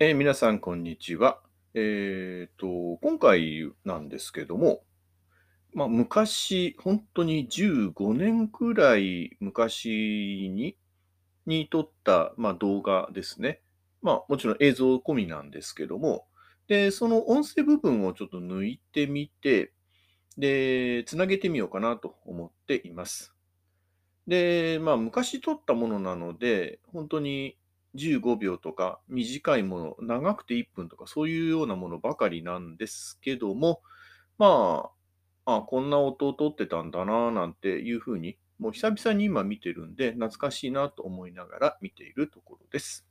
えー皆さん、こんにちは。えーと、今回なんですけども、まあ、昔、本当に15年くらい昔に、に撮った、まあ、動画ですね。まあ、もちろん映像込みなんですけども、で、その音声部分をちょっと抜いてみて、で、つなげてみようかなと思っています。で、まあ、昔撮ったものなので、本当に15秒とか短いもの、長くて1分とかそういうようなものばかりなんですけども、まあ、あ、こんな音を取ってたんだななんていうふうに、もう久々に今見てるんで、懐かしいなと思いながら見ているところです。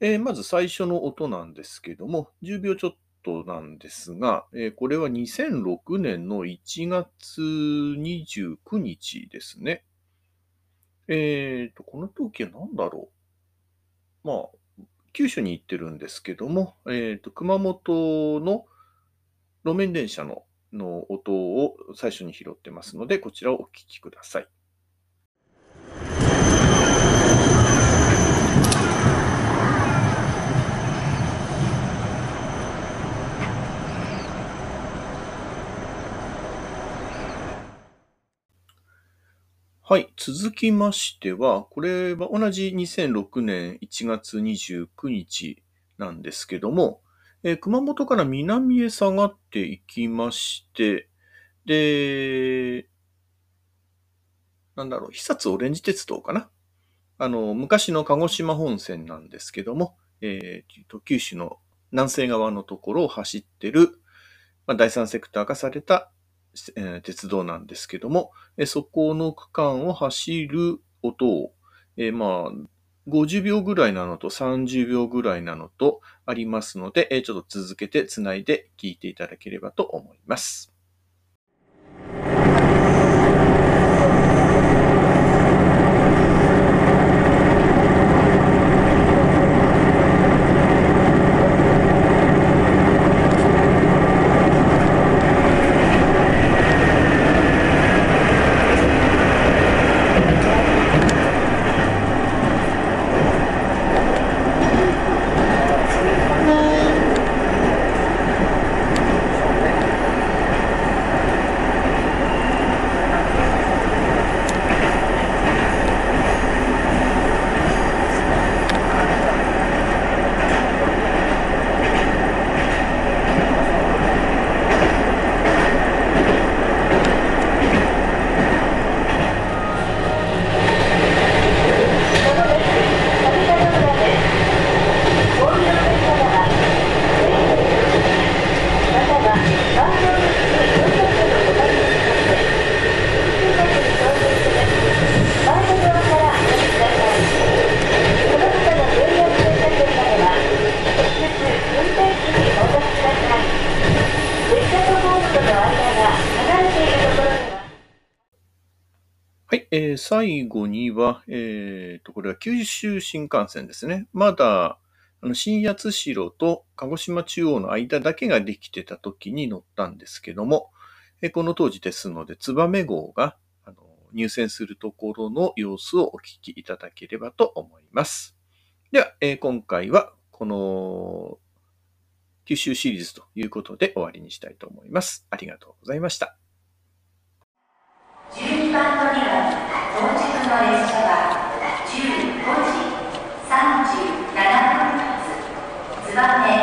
えーまず最初の音なんですけども、10秒ちょっとなんですが、えーこれは2006年の1月29日ですね。えーと、この時は何だろう？まあ、九州に行ってるんですけども、えーと、熊本の路面電車のの音を最初に拾ってますので、こちらをお聞きください。はい。続きましては、これは同じ2006年1月29日なんですけども、えー熊本から南へ下がっていきまして、で、なんだろう、久津オレンジ鉄道かな？あの、昔の鹿児島本線なんですけども、えーと九州の南西側のところを走ってる、まあ、第三セクター化された、え鉄道なんですけども、そこの区間を走る音を、えーまあ、50秒ぐらいなのと30秒ぐらいなのとありますので、えちょっと続けてつないで聞いていただければと思います。はい、えー最後には、えーと、これは九州新幹線ですね。まだ、あの新八代と鹿児島中央の間だけができてた時に乗ったんですけども、えーこの当時ですので、燕号があの入線するところの様子をお聞きいただければと思います。では、え今回はこの九州シリーズということで終わりにしたいと思います。ありがとうございました。列車は15時37分発。燕